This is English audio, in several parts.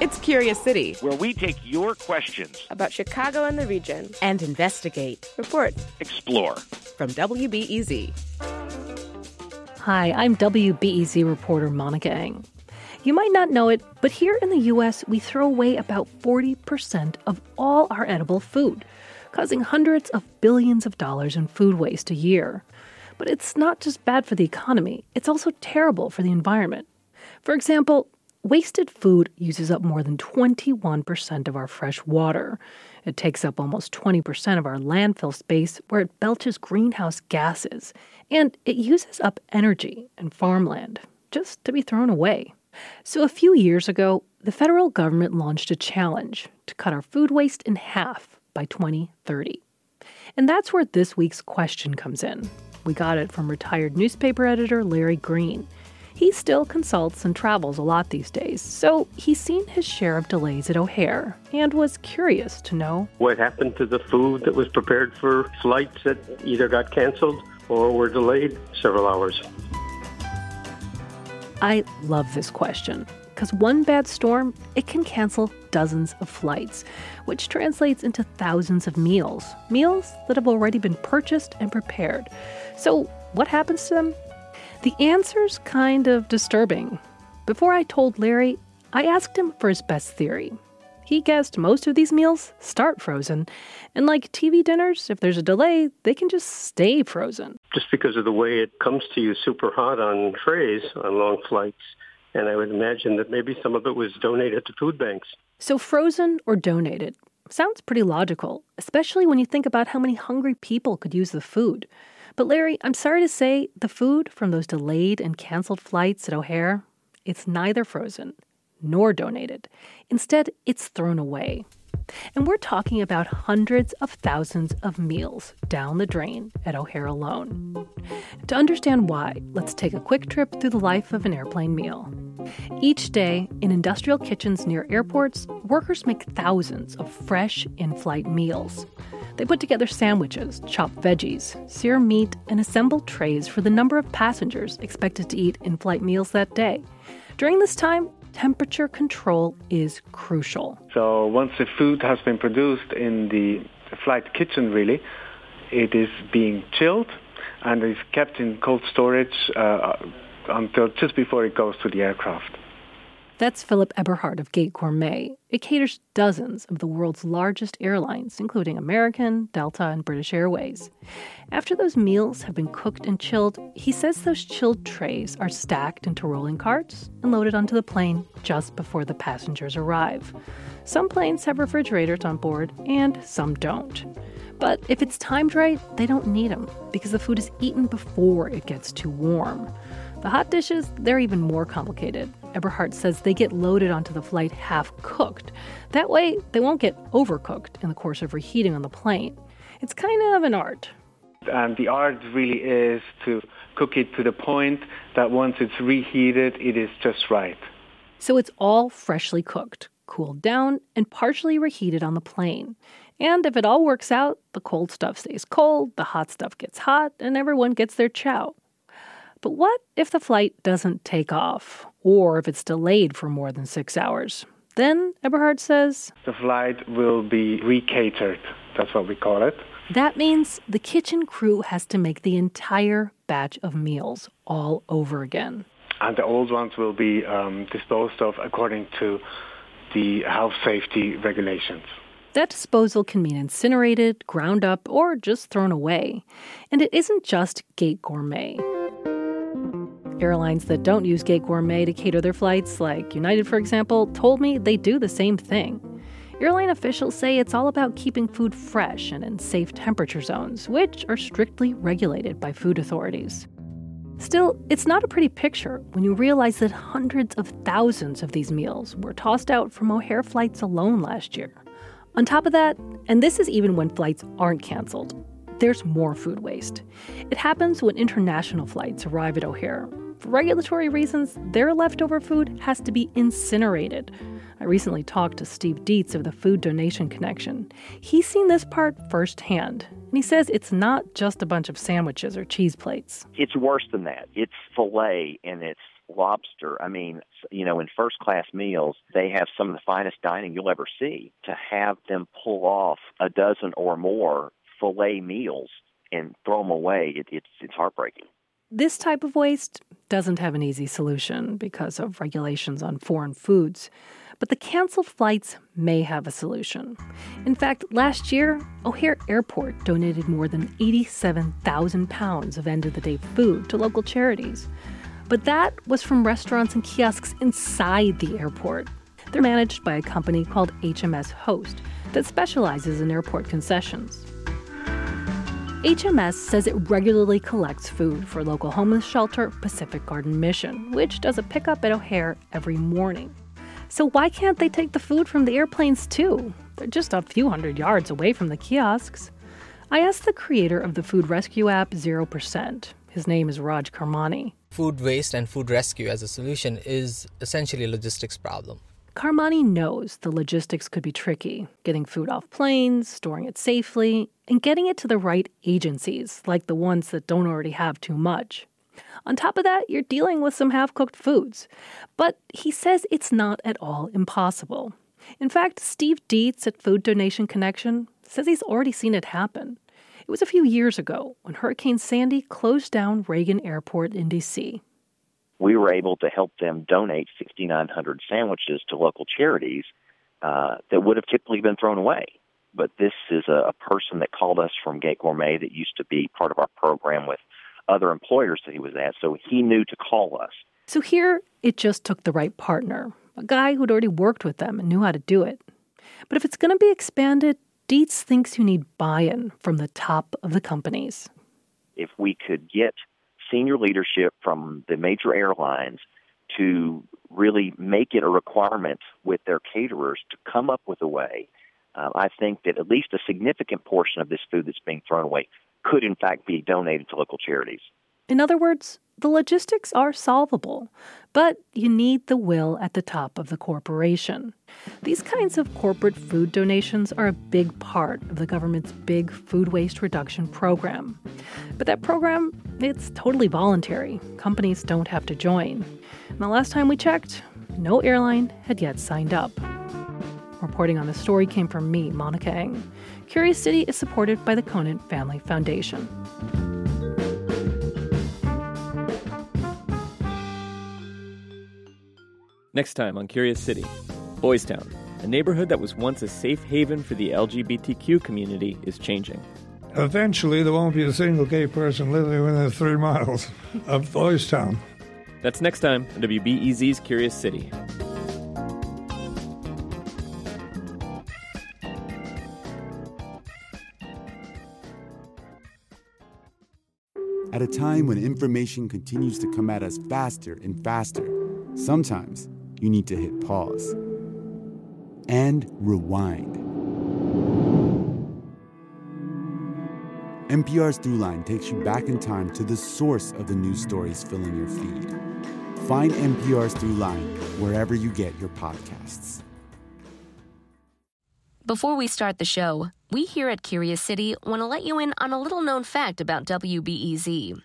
It's Curious City, where we take your questions about Chicago and the region and investigate, report, explore. From WBEZ. Hi, I'm WBEZ reporter Monica Eng. You might not know it, but here in the U.S., we throw away about 40% of all our edible food, causing hundreds of billions of dollars in food waste a year. But it's not just bad for the economy, it's also terrible for the environment. For example, Wasted food uses up more than 21% of our fresh water. It takes up almost 20% of our landfill space where it belches greenhouse gases. And it uses up energy and farmland just to be thrown away. So, a few years ago, the federal government launched a challenge to cut our food waste in half by 2030. And that's where this week's question comes in. We got it from retired newspaper editor Larry Green. He still consults and travels a lot these days, so he's seen his share of delays at O'Hare and was curious to know what happened to the food that was prepared for flights that either got canceled or were delayed several hours. I love this question because one bad storm, it can cancel dozens of flights, which translates into thousands of meals, meals that have already been purchased and prepared. So, what happens to them? The answer's kind of disturbing. Before I told Larry, I asked him for his best theory. He guessed most of these meals start frozen, and like TV dinners, if there's a delay, they can just stay frozen. Just because of the way it comes to you super hot on trays on long flights, and I would imagine that maybe some of it was donated to food banks. So, frozen or donated sounds pretty logical, especially when you think about how many hungry people could use the food. But Larry, I'm sorry to say, the food from those delayed and canceled flights at O'Hare, it's neither frozen nor donated. Instead, it's thrown away. And we're talking about hundreds of thousands of meals down the drain at O'Hare alone. To understand why, let's take a quick trip through the life of an airplane meal. Each day, in industrial kitchens near airports, workers make thousands of fresh in flight meals. They put together sandwiches, chop veggies, sear meat, and assemble trays for the number of passengers expected to eat in flight meals that day. During this time, temperature control is crucial. So once the food has been produced in the flight kitchen, really, it is being chilled and is kept in cold storage uh, until just before it goes to the aircraft. That's Philip Eberhard of Gate Gourmet. It caters dozens of the world's largest airlines, including American, Delta, and British Airways. After those meals have been cooked and chilled, he says those chilled trays are stacked into rolling carts and loaded onto the plane just before the passengers arrive. Some planes have refrigerators on board, and some don't. But if it's timed right, they don't need them because the food is eaten before it gets too warm. The hot dishes, they're even more complicated. Eberhard says they get loaded onto the flight half cooked. That way, they won't get overcooked in the course of reheating on the plane. It's kind of an art. And the art really is to cook it to the point that once it's reheated, it is just right. So it's all freshly cooked, cooled down, and partially reheated on the plane. And if it all works out, the cold stuff stays cold, the hot stuff gets hot, and everyone gets their chow. But what if the flight doesn't take off, or if it's delayed for more than six hours? Then, Eberhard says, the flight will be recatered. That's what we call it. That means the kitchen crew has to make the entire batch of meals all over again. And the old ones will be um, disposed of according to the health safety regulations. That disposal can mean incinerated, ground up, or just thrown away. And it isn't just Gate Gourmet. Airlines that don't use Gate Gourmet to cater their flights, like United for example, told me they do the same thing. Airline officials say it's all about keeping food fresh and in safe temperature zones, which are strictly regulated by food authorities. Still, it's not a pretty picture when you realize that hundreds of thousands of these meals were tossed out from O'Hare flights alone last year. On top of that, and this is even when flights aren't canceled, there's more food waste. It happens when international flights arrive at O'Hare. For regulatory reasons, their leftover food has to be incinerated. I recently talked to Steve Dietz of the Food Donation Connection. He's seen this part firsthand, and he says it's not just a bunch of sandwiches or cheese plates. It's worse than that. It's filet and it's lobster. I mean, you know, in first class meals, they have some of the finest dining you'll ever see. To have them pull off a dozen or more filet meals and throw them away, it, it's it's heartbreaking. This type of waste doesn't have an easy solution because of regulations on foreign foods. But the canceled flights may have a solution. In fact, last year, O'Hare Airport donated more than 87,000 pounds of end of the day food to local charities. But that was from restaurants and kiosks inside the airport. They're managed by a company called HMS Host that specializes in airport concessions. HMS says it regularly collects food for local homeless shelter Pacific Garden Mission, which does a pickup at O'Hare every morning. So why can't they take the food from the airplanes too? They're just a few hundred yards away from the kiosks. I asked the creator of the food rescue app 0%. His name is Raj Karmani. Food waste and food rescue as a solution is essentially a logistics problem. Karmani knows the logistics could be tricky getting food off planes, storing it safely, and getting it to the right agencies, like the ones that don't already have too much. On top of that, you're dealing with some half cooked foods. But he says it's not at all impossible. In fact, Steve Dietz at Food Donation Connection says he's already seen it happen. It was a few years ago when Hurricane Sandy closed down Reagan Airport in D.C. We were able to help them donate 6,900 sandwiches to local charities uh, that would have typically been thrown away. But this is a, a person that called us from Gate Gourmet that used to be part of our program with other employers that he was at, so he knew to call us. So here, it just took the right partner, a guy who'd already worked with them and knew how to do it. But if it's going to be expanded, Dietz thinks you need buy in from the top of the companies. If we could get senior leadership from the major airlines to really make it a requirement with their caterers to come up with a way, uh, I think that at least a significant portion of this food that's being thrown away could in fact be donated to local charities. In other words, the logistics are solvable, but you need the will at the top of the corporation. These kinds of corporate food donations are a big part of the government's big food waste reduction program. But that program, it's totally voluntary. Companies don't have to join. And the last time we checked, no airline had yet signed up. Reporting on the story came from me, Monica Eng. Curious City is supported by the Conant Family Foundation. Next time on Curious City, Boys Town, a neighborhood that was once a safe haven for the LGBTQ community, is changing. Eventually, there won't be a single gay person living within three miles of Boys Town. That's next time on WBEZ's Curious City. At a time when information continues to come at us faster and faster, sometimes you need to hit pause and rewind. NPR's Throughline takes you back in time to the source of the news stories filling your feed. Find NPR's Throughline wherever you get your podcasts. Before we start the show, we here at Curious City want to let you in on a little known fact about WBEZ.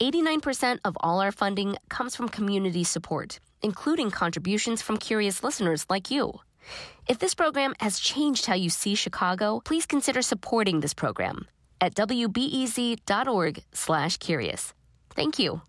89% of all our funding comes from community support, including contributions from curious listeners like you. If this program has changed how you see Chicago, please consider supporting this program at wbez.org/curious. Thank you.